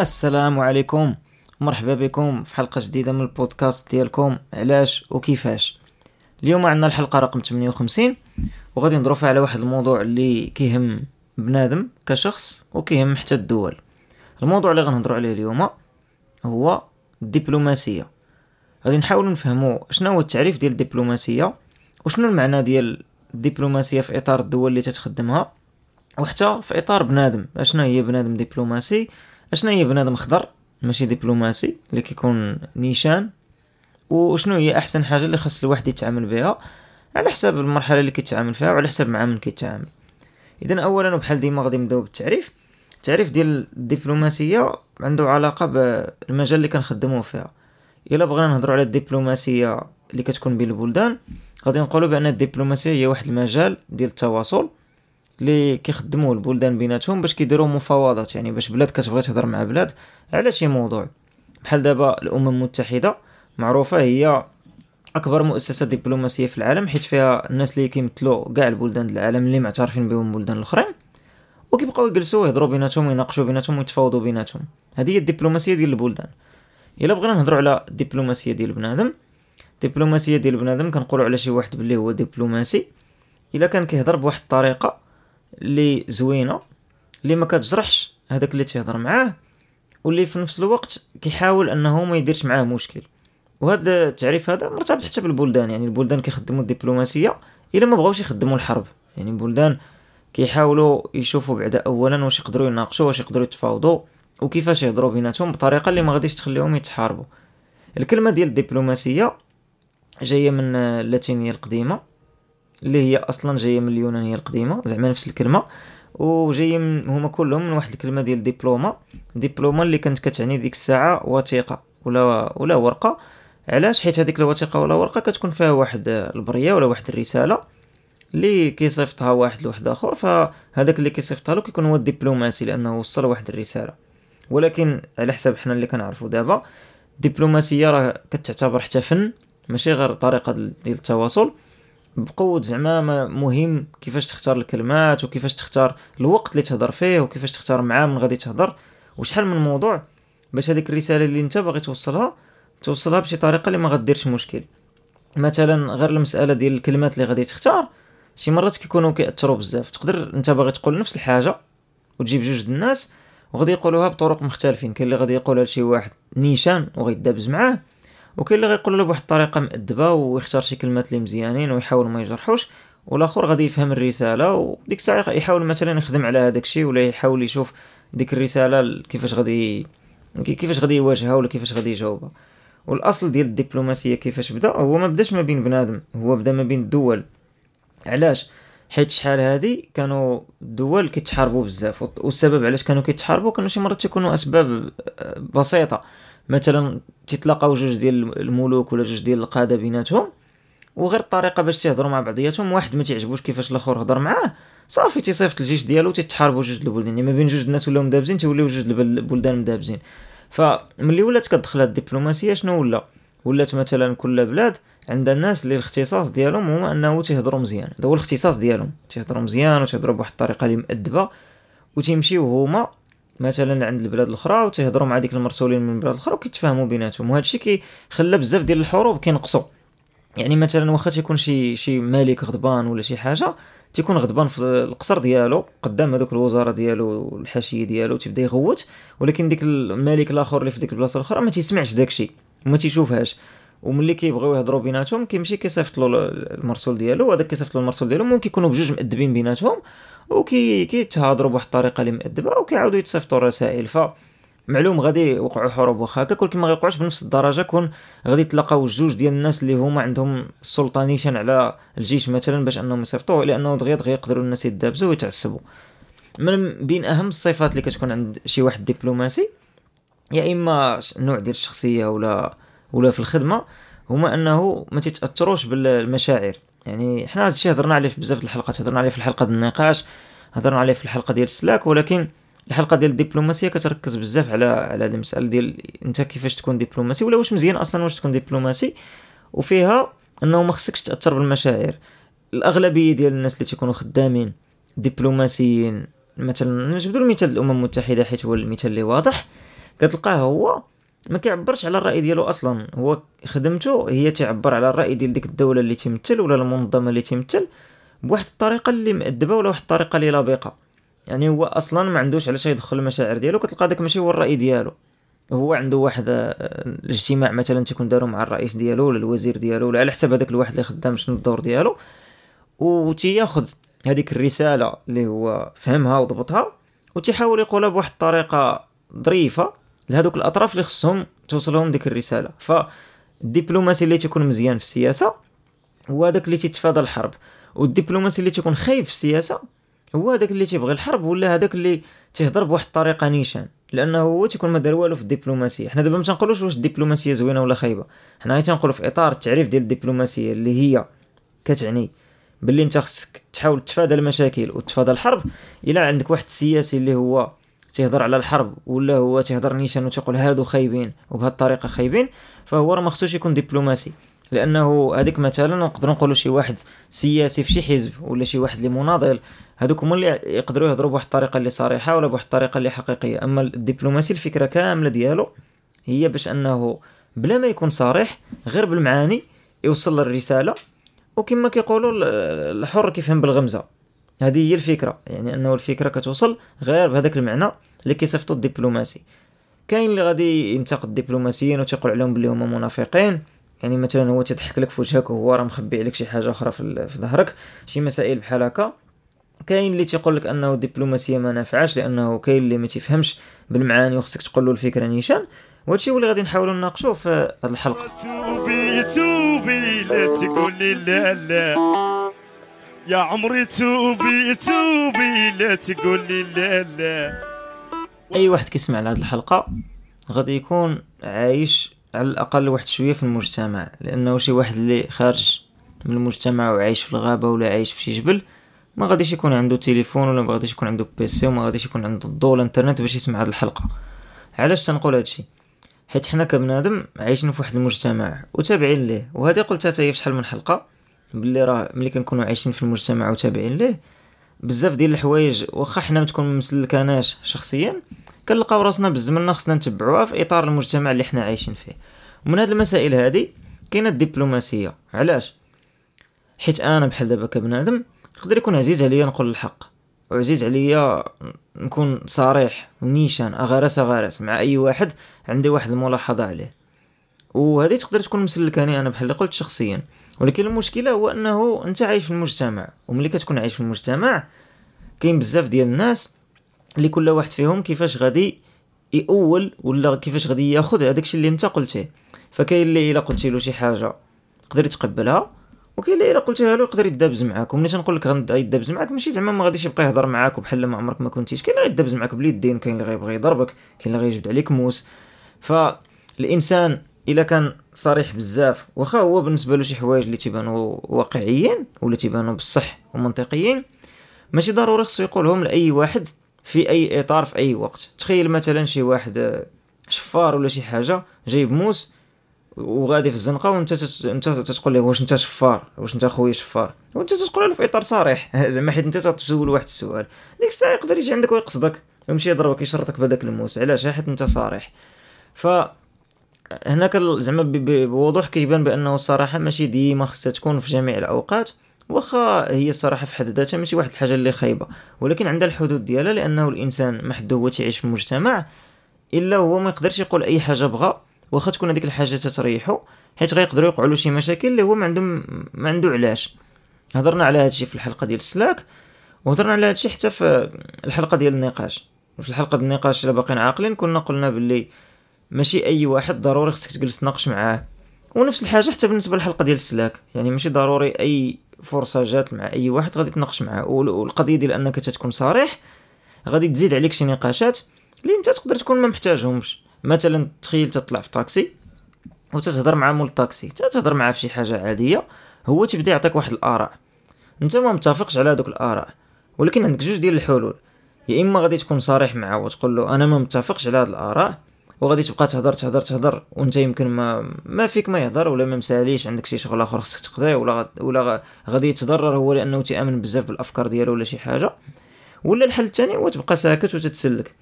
السلام عليكم. مرحبا بكم في حلقة جديدة من البودكاست ديالكم. علاش وكيفاش؟ اليوم عندنا الحلقة رقم 58 وغادي نضرو فيها على واحد الموضوع اللي كيهم بنادم كشخص وكيهم حتى الدول. الموضوع اللي غنهضروا عليه اليوم هو الدبلوماسية. غادي نحاولوا نفهموا شنو هو التعريف ديال الدبلوماسية وشنو المعنى ديال الدبلوماسية في إطار الدول اللي تتخدمها وحتى في إطار بنادم. اشنا هي بنادم دبلوماسي؟ اشنا هي بنادم خضر ماشي دبلوماسي اللي كيكون نيشان. وشنو هي أحسن حاجة اللي خاص الواحد يتعامل بها؟ على حساب المرحلة اللي كيتعامل فيها وعلى حساب مع من كيتعامل. اذا اولا وبحال ديما غادي نبدأو بالتعريف. التعريف ديال الدبلوماسية عنده علاقة بالمجال اللي كنخدمو فيها. إلا بغينا نهضروا على الدبلوماسية اللي كتكون بين البلدان غادي نقولوا بأن الدبلوماسية هي واحد المجال ديال التواصل. اللي كيخدموا البلدان بيناتهم باش كيديروا مفاوضات. يعني باش بلاد كتبغي تهضر مع بلاد على شي موضوع؟ بحال دابا الأمم المتحدة معروفة هي أكبر مؤسسة دبلوماسية في العالم حيت فيها الناس اللي كيمثلوا كاع البلدان العالم اللي معترفين بهم البلدان الأخرين وكيبقاو يجلسوا يهضروا بيناتهم ويناقشوا بيناتهم ويتفاوضوا بيناتهم. هذه هي الدبلوماسية ديال البلدان. إلا بغينا نهضروا على الدبلوماسية ديال بنادم الدبلوماسية ديال بنادم كنقولوا على شي واحد بلي هو دبلوماسي. إلا كان كيهضر بواحد الطريقة اللي زوينة اللي ما كتجرحش هذاك اللي تيهضر معاه واللي في نفس الوقت كيحاول أنه ما يديرش معاه مشكل. وهذا التعريف هذا مرتبط حتى بالبلدان يعني البلدان كيخدموا الدبلوماسية إلا ما بغاوش يخدموا الحرب. يعني البلدان كيحاولوا يشوفوا بعدا اولا واش يقدروا يناقشوا واش يقدروا يتفاوضوا وكيفاش يهضروا بيناتهم بطريقة اللي ما غاديش تخليهم يتحاربوا. الكلمة ديال الدبلوماسية جاية من اللاتينية القديمة. اللي هي أصلا جاية من اليونانية القديمة زعما نفس الكلمة. وجايين هما كلهم من واحد الكلمة ديال ديبلوما. ديبلوما اللي كانت كتعني ديك الساعة وثيقة ولا ولا ورقة. علاش؟ حيت هذيك الوثيقة ولا ورقة كتكون فيها واحد البرية ولا واحد الرسالة اللي كيصيفطها واحد لواحد آخر. فهذاك اللي كيصيفطها له كيكون هو الدبلوماسي لأنه وصل واحد الرسالة. ولكن على حساب حنا اللي كنعرفوا دابا الدبلوماسيه راه كتعتبر حتى فن ماشي غير طريقة ديال التواصل. بقوة زعما مهم كيفاش تختار الكلمات وكيفاش تختار الوقت اللي تهضر فيه وكيفاش تختار مع من غادي تهضر وشحال من موضوع. باش هذيك الرسالة اللي انت باغي توصلها توصلها بشي طريقة اللي ما غديرش مشكل. مثلا غير المسألة ديال الكلمات اللي غادي تختار شي مرات كيكونوا كيأثروا بزاف. تقدر انت باغي تقول نفس الحاجة وتجيب جوج الناس وغادي يقولوها بطرق مختلفين. كاين اللي غادي يقولها لشي واحد نيشان وغيدابز معاه وكاين اللي غيقول له بواحد الطريقة مأدبه ويختار شي كلمات اللي مزيانين ويحاول ما يجرحوش والآخر غادي يفهم الرسالة وديك الساعة يحاول مثلا يخدم على هذاك الشيء ولا يحاول يشوف ديك الرسالة كيفاش غادي كيفاش غادي يواجهها ولا كيفاش غادي يجاوبها. والأصل ديال الدبلوماسية كيفاش بدا هو ما بداش ما بين بنادم هو بدا ما بين الدول. علاش؟ حيت شحال هادي كانوا الدول كيتحاربوا بزاف والسبب علاش كانوا كيتحاربوا؟ كانوا شي مرات تيكونوا أسباب بسيطة. مثلا تيتلاقاو جوج ديال الملوك ولا جوج ديال القادة بيناتهم وغير الطريقة باش تيهضروا مع بعضياتهم واحد ما تيعجبوش كيفاش الآخر هضر معاه صافي تيصيفط الجيش ديالو تيتحاربوا جوج البلدان يعني ما بين جوج الناس ولاو مدابزين تيوليو جوج البلدان مدابزين. فملي ولات كتدخل الدبلوماسية شنو ولا؟ ولات مثلا كل بلاد عندها الناس اللي الاختصاص ديالهم هو أنه تيهضروا مزيان هذا هو الاختصاص ديالهم تيهضروا مزيان وتيهضروا بواحد الطريقة اللي مؤدبة وتيمشيو هما مثلا عند البلاد الأخرى وتيهضروا مع ديك المرسولين من البلاد الأخرى وكيتفاهموا بيناتهم. وهذا الشيء كيخلى بزاف ديال الحروب كينقصوا. يعني مثلا واخا تيكون شي شي ملك غضبان ولا شي حاجة تيكون غضبان في القصر ديالو قدام هذوك الوزراء ديالو والحاشية ديالو تيبدا يغوت. ولكن ديك الملك الآخر اللي في ديك البلاصة الأخرى ما تيسمعش داكشي وما تيشوفهاش. وملي كيبغيو يهضروا بيناتهم كيمشي كيصيفط له المرسول ديالو وهذاك كيصيفط له المرسول ديالو. ممكن يكونوا بجوج مؤدبين بيناتهم وكي كيهضروا بواحد الطريقة اللي مؤدبة وكيعاودوا يتصيفطوا الرسائل. ف معلوم غادي يوقعوا حروب واخا. هكاك ولكن ما غيوقعوش بنفس الدرجة كون غادي تلقاو جوج ديال الناس اللي هما عندهم السلطه نيشان على الجيش مثلا باش أنهم يصيفطوه لأنه دغيا دغيا يقدروا الناس يدابزوا ويتعصبوا. من بين أهم الصفات اللي كتكون عند شي واحد دبلوماسي يا إما نوع ديال الشخصية ولا ولا في الخدمة هما أنه ما تتأثروش بالمشاعر. يعني حنا هذا الشيء هضرنا عليه في بزاف الحلقات هضرنا عليه في الحلقة ديال النقاش هضرنا عليه في الحلقة ديال السلاك ولكن الحلقة ديال الدبلوماسية كتركز بزاف على على المسألة ديال انت كيفاش تكون دبلوماسي ولا واش مزيان أصلا واش تكون دبلوماسي وفيها إنه ما خصكش تأثر بالمشاعر. الأغلبية ديال الناس اللي تيكونوا خدامين دبلوماسيين مثلا نجبدوا المثال الأمم المتحدة حيت هو المثال اللي واضح كتلقاه هو ما كيعبرش على الرأي ديالو أصلا. هو خدمته هي تعبر على الرأي ديال ديك الدولة اللي تيمثل ولا المنظمة اللي تيمثل بواحد الطريقة اللي مأدبة ولا واحد الطريقة اللي لبقة. يعني هو أصلا ما عندوش علاش يدخل المشاعر ديالو. كتلقى داك ماشي هو الرأي ديالو. هو عنده واحد آه، الاجتماع مثلا تيكون دارو مع الرئيس ديالو ولا الوزير ديالو ولا على حساب هذاك الواحد اللي خدام شنو الدور ديالو. وتياخذ هذيك الرسالة اللي هو فهمها وضبطها وتيحاول يقولها بواحد الطريقة ظريفة لهذوك الأطراف اللي خصهم توصلهم ديك الرسالة. فالدبلوماسي اللي تيكون مزيان في السياسة هو هذاك اللي تيتفادى الحرب. والدبلوماسي اللي تيكون خايف في السياسة هو هذاك اللي تيبغي الحرب ولا هذاك اللي تيهضر بواحد الطريقة نيشان؟ لأنه هو تيكون ما دار والو في الدبلوماسية. حنا دابا ما تنقولوش واش الدبلوماسية زوينة ولا خايبة. حنا غير تنقولوا في إطار التعريف ديال الدبلوماسية اللي هي كتعني باللي انت خصك تحاول تفادى المشاكل وتفادى الحرب إلا عندك واحد السياسي اللي هو تيهضر على الحرب ولا هو تيهضر نيشان وتيقول هادو خايبين وبهذه الطريقة خايبين فهو راه ما خصوش يكون دبلوماسي. لأنه هذيك مثلا نقدروا نقولوا شي واحد سياسي في شي حزب ولا شي واحد اللي مناضل هذوك هما اللي يقدروا يهضروا بواحد الطريقة اللي صريحة ولا بواحد الطريقة اللي حقيقية. أما الدبلوماسي الفكرة كاملة ديالو هي باش أنه بلا ما يكون صريح غير بالمعاني يوصل الرساله وكما كيقولوا الحر كيفهم بالغمزة. هذه هي الفكرة يعني أنه الفكرة كتوصل غير بهذاك المعنى اللي كيصيفطوا الدبلوماسي. كاين اللي غادي ينتقد الدبلوماسيين وتيقول عليهم بلي هما منافقين يعني مثلا هو تضحك لك في وجهك وهو راه مخبي عليك شي حاجة أخرى في ظهرك شي مسائل بحال هكا. كاين اللي تيقول لك أنه الدبلوماسية ما نافعاش لأنه كاين اللي ما تيفهمش بالمعاني وخصك تقول له الفكرة نيشان. وهادشي هو اللي غادي نحاولوا نناقشوه في هذه الحلقة. توبي توبي لا لا لا. يا عمري توبي توبي لا تقول لي لا لا. أي واحد كيسمع لهاد الحلقة غادي يكون عايش على الأقل واحد شوية في المجتمع لأنه شي واحد اللي خارج من المجتمع وعايش في الغابة ولا عايش في شي جبل ما غاديش يكون عنده تليفون ولا ما غاديش يكون عنده بيسي وما غاديش يكون عنده الضوء الإنترنت باش يسمع هاد الحلقة. علاش تنقول هادشي حيت حنا كبنادم عايشين في واحد المجتمع وتابعين ليه وهذه قلتها حتى هي في شحال من حلقة. باللي راه ملي كنكونوا عايشين في المجتمع وتابعين ليه بزاف ديال الحوايج واخا حنا متكون مسلكاناش شخصيا كنلقاو راسنا بالزمن خصنا نتبعوها في إطار المجتمع اللي حنا عايشين فيه. ومن هاد المسائل هادي كاينة الدبلوماسية. علاش؟ حيت أنا بحال دابا كبنادم يقدر يكون عزيز عليا نقول الحق. وعزيز عليا نكون صريح ونيشان أغارس أغارس مع أي واحد عندي واحد الملاحظة عليه. وهذه تقدر تكون مسلكاني أنا بحال اللي قلت شخصيا. ولكن المشكلة هو أنه أنت عايش في المجتمع وملي كتكون عايش في المجتمع كاين بزاف ديال الناس اللي كل واحد فيهم كيفاش غادي يأول ولا كيفاش غادي ياخذ هذاك الشيء اللي أنت قلتيه. فكاين اللي إلا قلتي له شي حاجة يقدر يتقبلها وكاين اللي إلا قلتيها له يقدر يدابز معاك. وملي تنقول لك غيدابز معاك ماشي زعما ما غاديش يبقى يهضر معاك وبحال ما عمرك ما كنتيش. كاين اللي غيدابز معاك باليدين كاين اللي غيبغي يضربك كاين اللي غيجبد عليك موس. فالإنسان إلا كان صريح بزاف. واخا هو بالنسبة له شي حوايج اللي تيبانوا واقعيين ولا تيبانوا بصح ومنطقيين ماشي ضروري خصو يقولهم لأي واحد في أي إطار في أي وقت. تخيل مثلا شي واحد شفار ولا شي حاجة جايب موس وغادي في الزنقة وانت انت تتقول له واش انت شفار واش انت خويا شفار؟ وانت تقول له في إطار صريح. زعما حيت انت تسول واحد السؤال. ديك الساعة يقدر يجي عندك ويقصدك ويمشي يضربك يشرطك بهذاك الموس. علاش؟ حيت انت صريح. ف هناك زعما بوضوح كيبان بأنه الصراحه ماشي ديما خصها تكون في جميع الأوقات واخا هي الصراحه في حد ذاتها ماشي واحد الحاجة اللي خايبة. ولكن عندها الحدود ديالها لأنه الإنسان محدود هو تعيش في المجتمع إلا هو ما يقدرش يقول أي حاجة بغى واخا تكون هذيك الحاجة تتريحو حيت غيقدروا يوقعوا له شي مشاكل اللي هو ما عنده ما عنده علاش. هضرنا على هادشي في الحلقة ديال السلاك وهضرنا على هادشي حتى في الحلقة ديال النقاش. في الحلقة ديال النقاش إلا باقيين عاقلين كنا قلنا باللي ماشي أي واحد ضروري خصك تجلس تناقش معاه. ونفس الحاجة حتى بالنسبة للحلقة ديال السلاك. يعني ماشي ضروري أي فرصة جات مع أي واحد غادي تناقش معاه. والقضية ديال أنك تكون صريح غادي تزيد عليك شي نقاشات اللي أنت تقدر تكون ما محتاجهمش. مثلا تخيل تطلع في طاكسي وتتهضر مع مول الطاكسي. تتهضر معاه في شي حاجة عادية هو تبدا يعطيك واحد الآراء. أنت ما متفقش على هذوك الآراء. ولكن عندك جوج ديال الحلول. يا إما غادي تكون صريح معاه وتقول له أنا ما متفقش على هاد الآراء وغادي تبقى تهضر تهضر تهضر وانت يمكن ما ما فيك ما يهضر ولا ما مساليش عندك شي شغل آخر خصك تقضيه ولا ولا غادي يتضرر هو لأنه تيامن بزاف بالأفكار ديالو ولا شي حاجة. ولا الحل الثاني هو تبقى ساكت وتتسلك.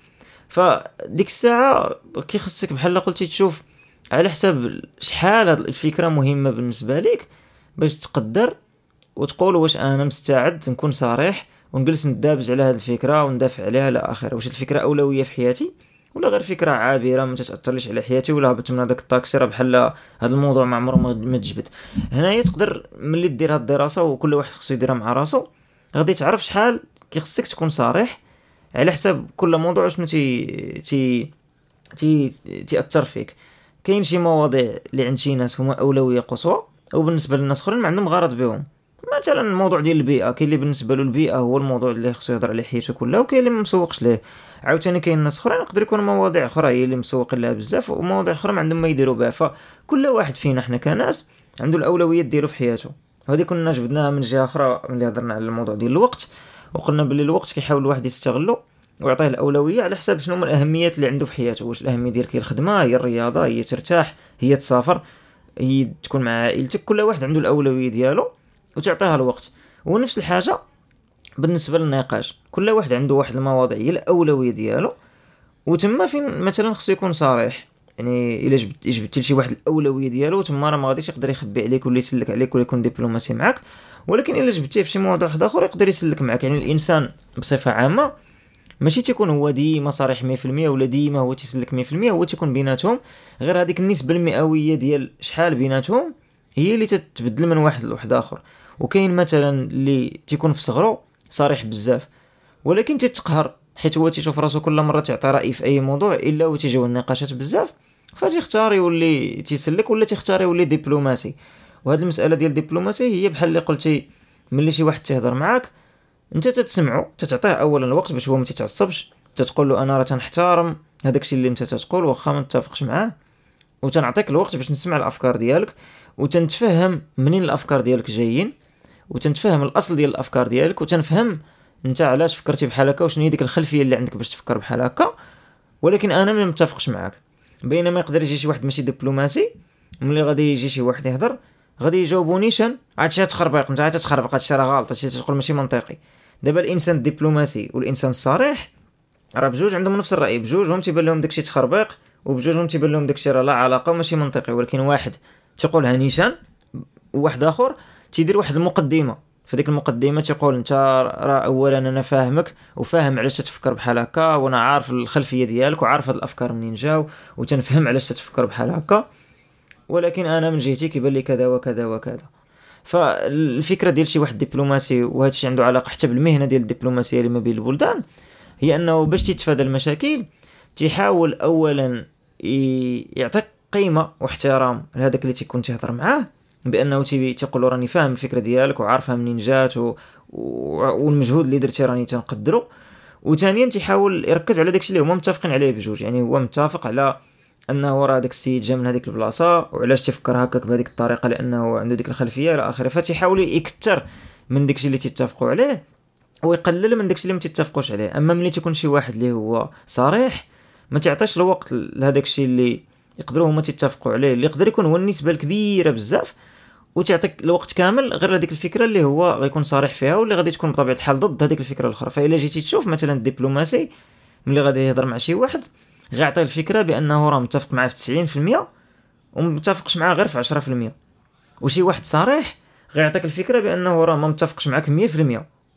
فديك الساعة كيخصك بحال قلتي تشوف على حساب شحال هاد الفكرة مهمة بالنسبة لك باش تقدر وتقول واش أنا مستعد نكون صريح ونجلس ندابز على هاد الفكرة وندافع عليها إلى آخره. واش الفكرة أولوية في حياتي؟ ولا غير فكرة عابرة ما تتأثرليش على حياتي ولا هبط من هذاك الطاكسي راه بحال هذا الموضوع ما عمره ما تجبد. هنايا تقدر ملي دير هاد الدراسة وكل واحد خصو يديرها مع راسو غادي تعرف شحال كيخصك تكون صريح على حساب كل موضوع شنو تي تي تي تاثر فيك. كاين شي مواضيع اللي عند شي ناس هما أولوية قصوى وبالنسبه للناس أخرين ما عندهم غرض بهم. مثلا الموضوع ديال البيئة كاين اللي بالنسبة له البيئة هو الموضوع اللي خصو يهضر عليه حياته كلها وكاين اللي ما مسوقش ليه. عاوتاني كاين ناس اخرين يقدر يكون مواضيع أخرى هي اللي مسوقين لها بزاف ومواضيع أخرى ما عندهم ما يديروا بها. فكل واحد فينا حنا كناس عنده الاولويات ديالو في حياته. وهذه كنا جبدناها من جهة أخرى ملي هضرنا على الموضوع ديال الوقت وقلنا باللي الوقت كيحاول الواحد يستغله ويعطيه الأولوية على حساب شنو هما الأهميات اللي عنده في حياته. واش الأهمية ديالك هي الخدمة هي الرياضة هي ترتاح هي تسافر هي تكون مع عائلتك. كل واحد عنده الأولوية ديالو وتعطيها الوقت. ونفس الحاجة بالنسبة للنقاش كل واحد عنده واحد المواضيع هي الأولوية ديالو. وتما فين مثلا خصو يكون صريح يعني إلا جبت جبت لشي واحد الأولوية ديالو تما راه ما غاديش يقدر يخبي عليك ولا يسلك عليك ولا يكون دبلوماسي معاك. ولكن إلا جبتيه في شي موضوع واحد آخر يقدر يسلك معاك. يعني الإنسان بصفة عامة ماشي تيكون هو ديما صريح 100% ولا ديما هو تيسلك 100% هو تيكون بيناتهم. غير هذيك النسبة المئوية ديال شحال بيناتهم هي اللي تتبدل من واحد لواحد آخر. وكاين مثلا اللي تيكون في صغرو صريح بزاف. ولكن تيتقهر حيت هو تيشوف راسو كل مرة تعطي رأي في أي موضوع إلا وتيجيو النقاشات بزاف فتيختار يولي تيسلك ولا تيختار يولي دبلوماسي وهاد المسألة ديال الدبلوماسي هي بحال اللي قلتي ملي شي واحد تيهضر معاك أنت تتسمعو تتعطيه اولا الوقت باش هو ما تتعصبش تتقول له أنا راه تنحترم هذاك الشيء اللي أنت تتقول واخا ما نتفقش معاه وتنعطيك الوقت باش نسمع الأفكار ديالك وتنتفهم منين الأفكار ديالك جايين. وتنتفهم الأصل ديال الأفكار ديالك وتنفهم أنت علاش فكرتي بحال هكا وشنو هي ديك الخلفية اللي عندك باش تفكر بحال هكا. ولكن أنا ما متفقش معاك. بينما يقدر يجي شي واحد ماشي دبلوماسي ملي غادي يجي شي واحد يهضر غادي يجاوبو نيشان هادشي تخربيق أنت تتخربق هادشي راه غلط هادشي تقول ماشي منطقي. دابا الإنسان الدبلوماسي والإنسان الصريح راه بجوج عندهم نفس الرأي بجوج هم تيبان لهم داكشي تخربيق وبجوج هم تيبان لهم داكشي راه لا علاقة وماشي منطقي. ولكن واحد تيقولها نيشان وواحد آخر تيدير واحد المقدمة. في ديك المقدمة تيقول أنت راه اولا أنا فاهمك وفاهم علاش تفكر بحال هكا وأنا عارف الخلفية ديالك وعارف هاد الأفكار منين جاو وتنفهم علاش تفكر بحال هكا. ولكن أنا من جهتي كيبان لي كذا وكذا وكذا. فالفكرة ديال شي واحد دبلوماسي وهذا الشيء عنده علاقة حتى بالمهنة ديال الدبلوماسيه اللي ما بين البلدان هي أنه باش تتفادى المشاكل تيحاول اولا يعطيك قيمة واحترام لهذاك اللي تيكون تيهضر معاه بأنه تيقول راني فاهم الفكرة ديالك وعارفها منين جات و... والمجهود اللي درتي راني تنقدرو. وثانيا تيحاول يركز على داكشي اللي هما متفقين عليه بجوج. يعني هو متفق على انه راه داك السيد جا من هذيك البلاصة وعلاش تيفكر هكاك بهذيك الطريقة لأنه عنده ديك الخلفية إلى آخره. فتيحاول يكثر من داكشي اللي تيتفقوا عليه ويقلل من داكشي اللي ما تيتفقوش عليه. أما ملي تيكون شي واحد اللي هو صريح ما تعطيش الوقت لهذاك الشيء اللي يقدروا هما تيتفقوا عليه اللي يقدر يكون هو النسبة الكبيرة بزاف وتعطيك الوقت كامل غير هذيك الفكرة اللي هو غيكون صريح فيها واللي غادي تكون بطبيعة الحال ضد هذيك الفكرة الأخرى. فإلا جيتي تشوف مثلا الدبلوماسي ملي غادي يهضر مع شي واحد غيعطي الفكرة بأنه راه متفق معاه في 90% ومتفقش معاه غير في 10% وشي واحد صريح غيعطيك الفكرة بأنه راه ما متفقش معاك 100%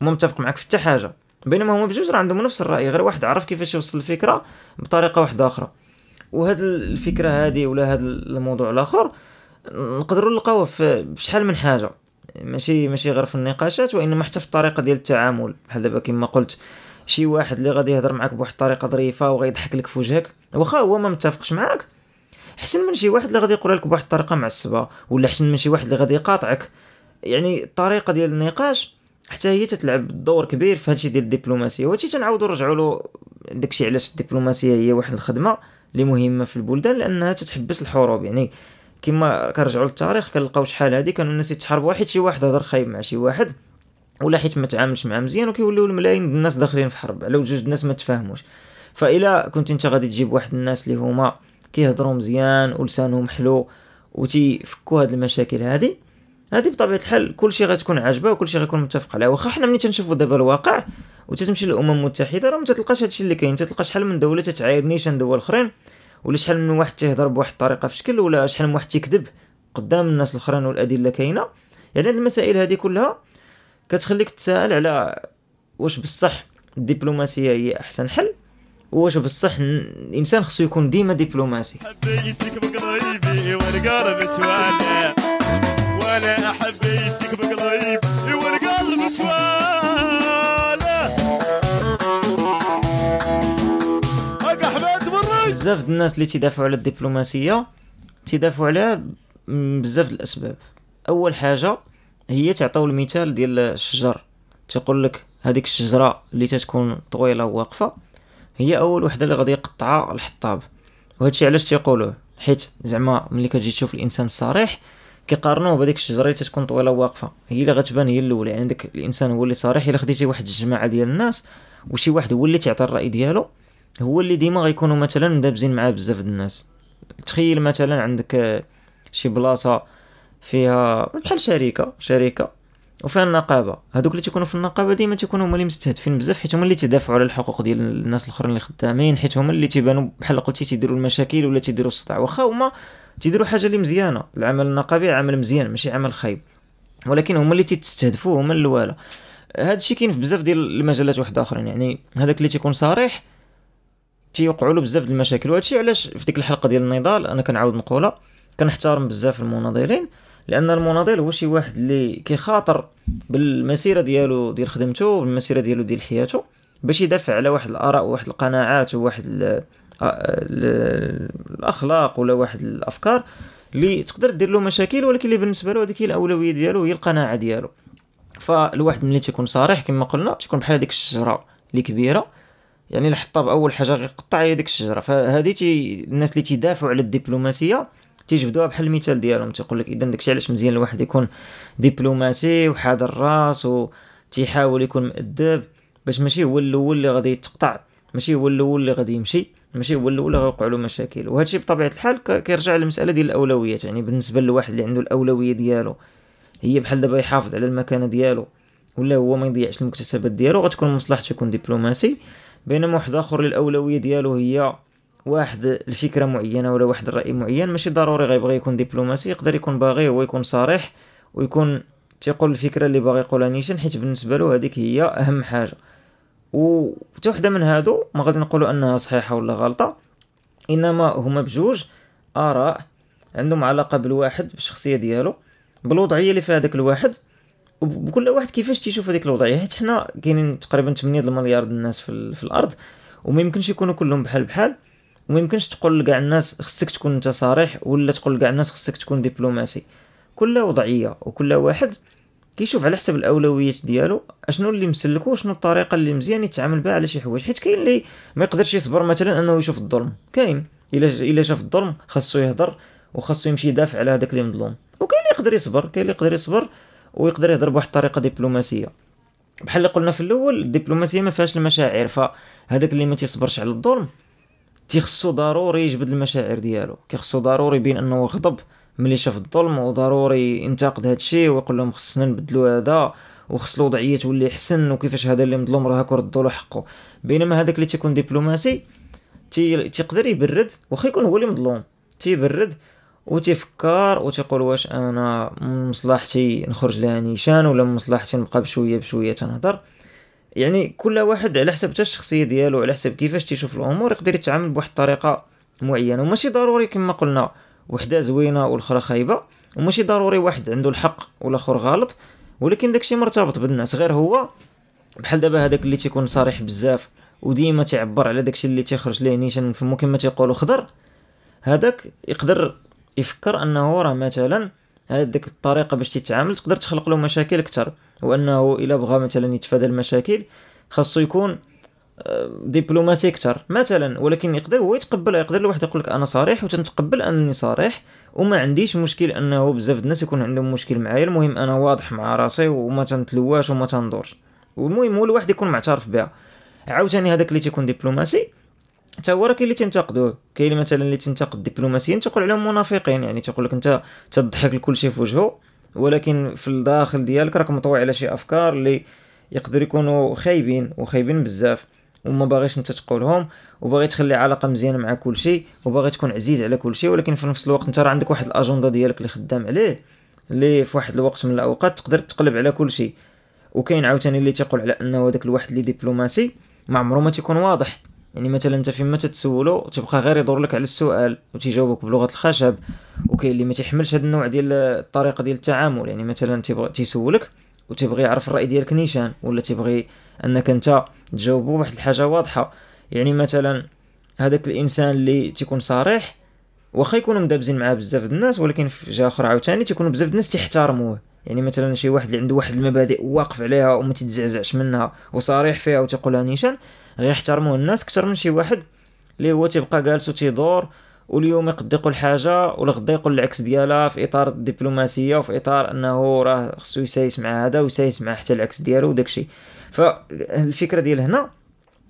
وما متفق معاك في حتى حاجة. بينما هما بجوج راه عندهم نفس الرأي غير واحد عرف كيفاش يوصل الفكرة بطريقة واحدة أخرى. وهاد الفكرة هذه ولا هذا الموضوع الآخر نقدروا نلقاوه في شحال من حاجة. ماشي ماشي غير في النقاشات وإنما حتى في الطريقة ديال التعامل. بحال دابا كما قلت شي واحد اللي غادي يهضر معاك بواحد الطريقة ظريفة وغيضحك لك في وجهك واخا هو ما متفقش معاك احسن من شي واحد اللي غادي يقول لك بواحد الطريقة معصبه ولا احسن من شي واحد اللي غادي يقاطعك. يعني الطريقة ديال النقاش حتى هي تتلعب دور كبير في هادشي ديال الدبلوماسية. وهادشي تنعاودو نرجعوا له داكشي علاش الدبلوماسية هي واحد الخدمة اللي مهمة في البلدان لأنها تتحبس الحروب. يعني كما كنرجعوا للتاريخ كنلقاو شحال هادي كانوا الناس يتحاربوا حيت شي واحد هضر خايب مع شي واحد ولا حيت ما تعاملش معاه مزيان وكيوليو الملايين الناس داخلين في حرب على وجوج الناس ما تفاهموش. فإلا كنت أنت غادي تجيب واحد الناس اللي هما كيهضروا مزيان ولسانهم حلو وتيفكوا هاد المشاكل هادي هادي بطبيعة الحال كلشي غتكون عاجبة وكلشي غيكون متفق عليها. واخا حنا ملي تنشوفوا دابا الواقع وتتمشي للامم المتحده راه ما تلقاش هادشي اللي كاين تلقى شحال من دولة تتعاير نيشان دول أخرين. ولا شحال من واحد تيهضر بواحد الطريقة؟ في شكل ولا شحال من واحد تيكذب قدام الناس الأخرين والأدلة كاينة؟ يعني هاد المسائل هذه كلها كتخليك تساءل على واش بصح الدبلوماسية هي أحسن حل واش بصح الإنسان خصو يكون ديما دبلوماسي. حبيتك بقلبي والقلب توالى وأنا حبيتك والقلب توالى بزاف الناس اللي تيدافعوا على الدبلوماسية تيدافعوا عليها بزاف الأسباب. أول حاجة هي تعطيو المثال ديال الشجر. تيقول لك هذيك الشجرة اللي تتكون طويلة وواقفة هي أول وحدة اللي غادي يقطعها الحطاب. وهادشي علاش تيقولوه؟ حيت زعما ملي كتجي تشوف الإنسان الصريح كيقارنوه بهذيك الشجرة اللي تتكون طويلة وواقفة. هي اللي غتبان هي الأولى. يعني الإنسان هو اللي صريح إلا خديتي واحد الجماعة ديال الناس وشي واحد هو اللي تعطي الرأي ديالو هو اللي ديما غيكونوا مثلا مدابزين معاه بزاف الناس. تخيل مثلا عندك شي بلاصة فيها بحال شركة شركة وفيها النقابة. هذوك اللي تيكونوا في النقابة ديما تيكونوا هما اللي مستهدفين بزاف حيت هما اللي تدافعوا على الحقوق ديال الناس الآخرين اللي خدامين حيت هما اللي تيبانوا بحال قلتي تيديروا المشاكل ولا تيديروا الصداع واخا هما تيديروا حاجة اللي مزيانة. العمل النقابي عمل مزيان ماشي عمل خايب. ولكن هما اللي تستهدفوا هما الأولى. هذا الشيء كاين في بزاف ديال المجالات واحدة آخرين. يعني هذاك اللي تيكون صريح تيوقعوا له بزاف المشاكل. وهذا الشيء علاش في ديك الحلقة ديال النضال أنا كنعاود نقولها. كنحترم بزاف المناضلين لأن المناضل هو شي واحد اللي كيخاطر بالمسيرة ديالو ديال خدمته بالمسيرة ديالو ديال حياته باش يدافع على واحد الآراء وواحد القناعات وواحد الأخلاق ولا واحد الأفكار اللي تقدر دير له مشاكل ولكن اللي بالنسبة له هذيك هي الأولوية ديالو هي القناعة ديالو. فالواحد ملي تيكون صريح كما قلنا تيكون بحال هذيك الشجرة اللي كبيره يعني الحطاب اول حاجة غيقطع هي ديك الشجره فهذه تي الناس اللي تيدافعوا على الدبلوماسية تيجبدوها بحال المثال ديالهم. تيقول لك اذا داكشي علاش مزيان الواحد يكون دبلوماسي وحاضر الراس وتيحاول يكون مؤدب باش ماشي هو الأول اللي غادي يتقطع ماشي هو الأول اللي غادي يمشي ماشي هو الأول اللي غيوقع له مشاكل. وهذا الشيء بطبيعة الحال كيرجع للمسألة ديال الأولويات. يعني بالنسبة لواحد اللي عنده الأولوية ديالو هي بحال دابا يحافظ على المكانة ديالو ولا هو ما يضيعش المكتسبات ديالو غتكون مصلحته يكون دبلوماسي. بينما واحد آخر الاولويه ديالو هي واحد الفكرة معينة ولا واحد الرأي معين ماشي ضروري غيبغي يكون دبلوماسي يقدر يكون باغي هو يكون صريح ويكون تيقول الفكرة اللي باغي يقولها نيشان حيت بالنسبة له هذيك هي أهم حاجة. و حتى وحدة من هادو ما غادي نقولوا أنها صحيحة ولا غلطة إنما هما بجوج آراء عندهم علاقة بالواحد بالشخصية ديالو بالوضعية اللي فيها داك الواحد. وبكل واحد كيفاش تيشوف هذيك الوضعية؟ حيت حنا كاينين تقريبا 8 المليار الناس في, في الأرض وما يمكنش يكونوا كلهم بحال بحال وما يمكنش تقول لكاع الناس خصك تكون أنت صريح ولا تقول لكاع الناس خصك تكون دبلوماسي. كل وضعية وكل واحد كيشوف على حسب الأولويات ديالو أشنو اللي مسلكو وشنو الطريقة اللي مزيان يتعامل بها على شي حوايج. حيت كاين اللي ما يقدرش يصبر مثلا أنه يشوف الظلم. كاين. إلا إلا شاف الظلم خاصو يهضر وخاصو يمشي يدافع على هذاك اللي مظلوم. وكاين اللي يقدر يصبر كاين اللي يقدر يصبر ويقدر يهضر بواحد الطريقة دبلوماسية. بحال اللي قلنا في الأول الدبلوماسية ما فيهاش المشاعر فهذاك اللي ما تيصبرش على الظلم تيخصو ضروري يجبد المشاعر ديالو. كيخصو ضروري يبين أنه غضب ملي شاف الظلم وضروري ينتقد هذا الشيء ويقول لهم خصنا نبدلوا هذا وخص الوضعيه تولي أحسن وكيفاش هذا اللي مظلوم راه نردوا له حقه بينما هذاك اللي تيكون دبلوماسي تي تيقدر يبرد واخا يكون هو اللي مظلوم. تيبرد وتيفكر وتيقول واش أنا من مصلحتي نخرج لها نيشان ولا من مصلحتي نبقى بشوية بشوية تنهضر. يعني كل واحد على حسب حتى الشخصية ديالو على حسب كيفاش تيشوف الأمور يقدر يتعامل بواحد الطريقة معينة. وماشي ضروري كما قلنا وحدة زوينة والأخرى خايبة وماشي ضروري واحد عنده الحق والآخر غلط. ولكن داكشي مرتبط بالناس. غير هو بحال دابا هذاك اللي تيكون صريح بزاف وديما تيعبر على داكشي اللي تيخرج ليه نيشان فمو كما تيقولوا خضر هذاك يقدر يفكر أنه راه مثلا هذيك الطريقة باش تتعامل تقدر تخلق له مشاكل أكثر. وأنه إلا بغى مثلا يتفادى المشاكل خاصو يكون آه، دبلوماسي أكثر. مثلا ولكن يقدر هو يتقبل يقدر الواحد يقول لك أنا صريح وتنتقبل أنني صريح وما عنديش مشكل أنه بزاف الناس يكون عندهم مشكل معايا. المهم أنا واضح مع راسي وما تنتلواش وما تندورش. والمهم هو الواحد يكون معترف بها. عاوتاني هذاك اللي تيكون دبلوماسي حتى هو راه كاين اللي تنتقدوه كاين مثلا اللي تنتقد الدبلوماسيين تقول عليهم منافقين يعني تقول لك أنت تضحك لكل شيء في وجهه ولكن في الداخل ديالك راك مطوع على شي أفكار اللي يقدر يكونوا خايبين وخايبين بزاف وما باغيش أنت تقولهم وباغي تخلي علاقة مزيانة مع كل شيء وباغي تكون عزيز على كل شيء ولكن في نفس الوقت أنت راه عندك واحد الأجندة ديالك اللي خدام عليه اللي في واحد الوقت من الأوقات تقدر تقلب على كل شيء. وكاين عاوتاني اللي تيقول على أنه هذاك الواحد اللي دبلوماسي ما عمره ما تيكون واضح. يعني مثلا أنت فيما تتسولو تبقى غير يدور لك على السؤال وتيجاوبك بلغة الخشب وكاين اللي ما تيحملش هذا النوع ديال الطريقة ديال التعامل يعني مثلا تيبغي تيسولك وتيبغي يعرف الرأي ديالك نيشان ولا تيبغي أنك أنت تجاوبو بواحد الحاجة واضحة. يعني مثلا هذاك الإنسان اللي تيكون صريح واخا يكونوا مدابزين معاه بزاف الناس ولكن في جهة أخرى عاوتاني تيكونوا بزاف الناس تيحترموه يعني مثلا شي واحد اللي عنده واحد المبادئ واقف عليها وما تتزعزعش منها وصريح فيها وتيقولها نيشان غيحترموه الناس أكثر من شي واحد اللي هو تيبقى جالس وتيدور واليوم يقد يقول حاجة والغدا يقول العكس ديالها في إطار الدبلوماسية وفي إطار أنه راه خصو يسايس مع هذا ويسايس مع حتى العكس ديالو وداكشي فالفكرة ديال هنا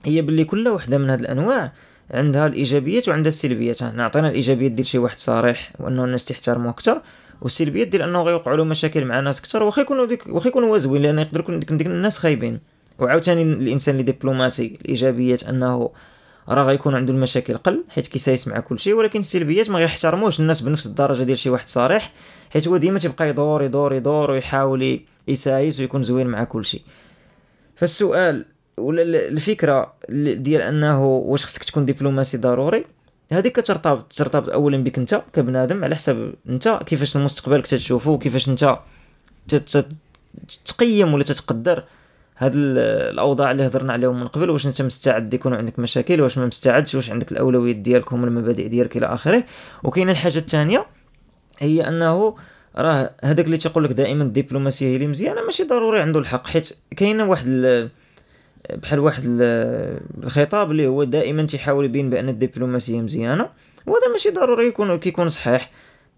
هي باللي كل وحدة من هذه الأنواع عندها الإيجابيات وعندها السلبيات. نعطينا الإيجابيات ديال شي واحد صريح وأنه الناس تحترمه أكثر والسلبيات ديال أنه غيوقعوا له مشاكل مع ناس أكثر واخا يكونوا ديك واخا يكونوا وازوين لأن يقدر يكون ديك الناس خايبين. وعاوتاني الإنسان اللي دبلوماسي الإيجابيات أنه راه غيكون عنده المشاكل قل حيت كيسايس مع كل شيء ولكن السلبيات ما غيحترموش الناس بنفس الدرجة ديال شي واحد صريح حيت هو ديما تيبقى يدور يدور يدور ويحاول يسايس ويكون زوين مع كل شيء. فالسؤال ولا الفكرة ديال أنه واش خصك تكون دبلوماسي ضروري؟ هذيك كترتبط ترتبط اولا بك أنت كبنادم على حسب أنت كيفاش المستقبل كتشوفو وكيفاش أنت تقيم ولا تتقدر هاد الأوضاع اللي هضرنا عليهم من قبل واش أنت مستعد يكون عندك مشاكل واش ما مستعدش واش عندك الأولويات ديالكم المبادئ ديالك إلى آخره. وكاينة الحاجة الثانية هي أنه راه هذاك اللي تيقول لك دائما الدبلوماسية هي اللي مزيانة ماشي ضروري عنده الحق. حيت كاينة واحد بحال واحد الخطاب اللي هو دائما تيحاول يبين بأن الدبلوماسية مزيانة وهذا ماشي ضروري يكون كيكون صحيح.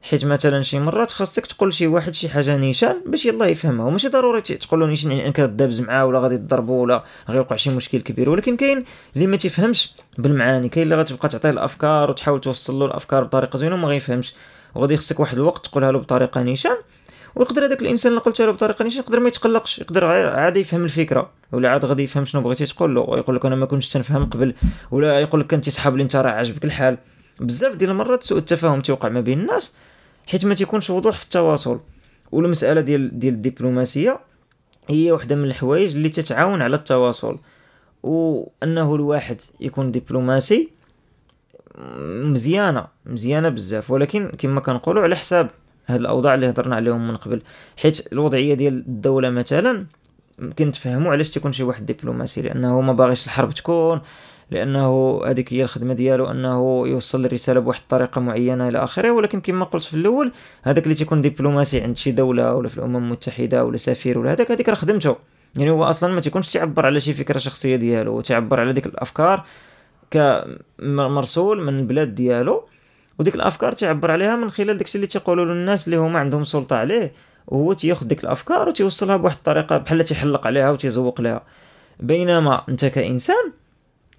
حيت مثلا شي مرات خاصك تقول لشي واحد شي حاجة نيشان باش يلاه يفهمها وماشي ضروري تقول له نيشان يعني أنك تدابز معاه ولا غادي تضربو ولا غيوقع شي مشكل كبير. ولكن كاين اللي ما تفهمش بالمعاني كاين اللي غتبقى تعطيه الأفكار وتحاول توصل له الأفكار بطريقة زوينة وما غيفهمش. وغادي يخصك واحد الوقت تقولها له بطريقة نيشان ويقدر هذاك الإنسان اللي قلتها له بطريقة نيشان يقدر ما يتقلقش يقدر عادي يفهم الفكرة. ولا عاد غادي يفهم شنو بغيتي تقول له ويقول لك أنا ما كنتش تنفهم قبل ولا يقول لك كنتي صحاب أنت راه عاجبك الحال. بزاف ديال المرات سوء التفاهم تيوقع ما بين الناس حيت ما تيكونش وضوح في التواصل. والمسألة ديال ديال الدبلوماسية هي وحدة من الحوايج اللي تتعاون على التواصل. وأنه الواحد يكون دبلوماسي مزيانة مزيانة بزاف. ولكن كما كنقولوا على حساب هاد الأوضاع اللي هضرنا عليهم من قبل. حيت الوضعية ديال الدولة مثلا يمكن تفهموا علاش تيكون شي واحد دبلوماسي. لأنه ما باغيش الحرب تكون لأنه هذيك هي الخدمة ديالو أنه يوصل الرسالة بواحد الطريقة معينة إلى آخره. ولكن كما قلت في الأول هذاك اللي تيكون دبلوماسي عند شي دولة ولا في الأمم المتحدة ولا سفير ولا هذاك هذيك راه خدمته. يعني هو أصلا ما تيكونش تعبر على شي فكرة شخصية ديالو وتعبر على ديك الأفكار كمرسول من البلاد ديالو. وديك الأفكار تعبر عليها من خلال داكشي اللي تيقولوا له الناس اللي هما عندهم سلطة عليه وهو تياخذ ديك الأفكار وتيوصلها بواحد الطريقة بحال تيحلق عليها وتيزوق لها. بينما أنت كإنسان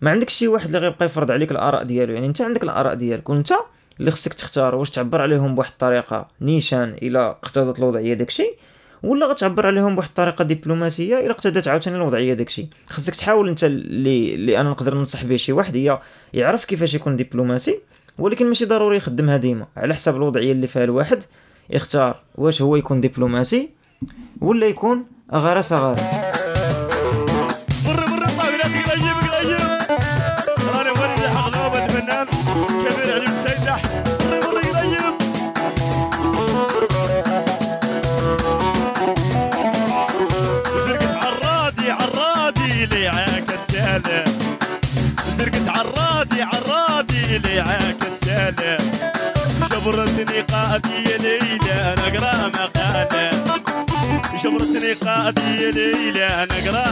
ما عندك شي واحد اللي غيبقى يفرض عليك الآراء ديالو. يعني انت عندك الآراء ديالك وانت اللي خصك تختار واش تعبر عليهم بواحد الطريقة نيشان إلى اقتضت الوضعية داكشي ولا غتعبر عليهم بواحد الطريقة دبلوماسية إلى اقتضت عاوتاني الوضعية داكشي. خصك تحاول انت اللي اللي أنا نقدر ننصح به شي واحد هي يعرف كيفاش يكون دبلوماسي ولكن ماشي ضروري يخدمها ديما. على حسب الوضعية اللي فيها الواحد يختار واش هو يكون دبلوماسي ولا يكون اغارس اغارس ነገር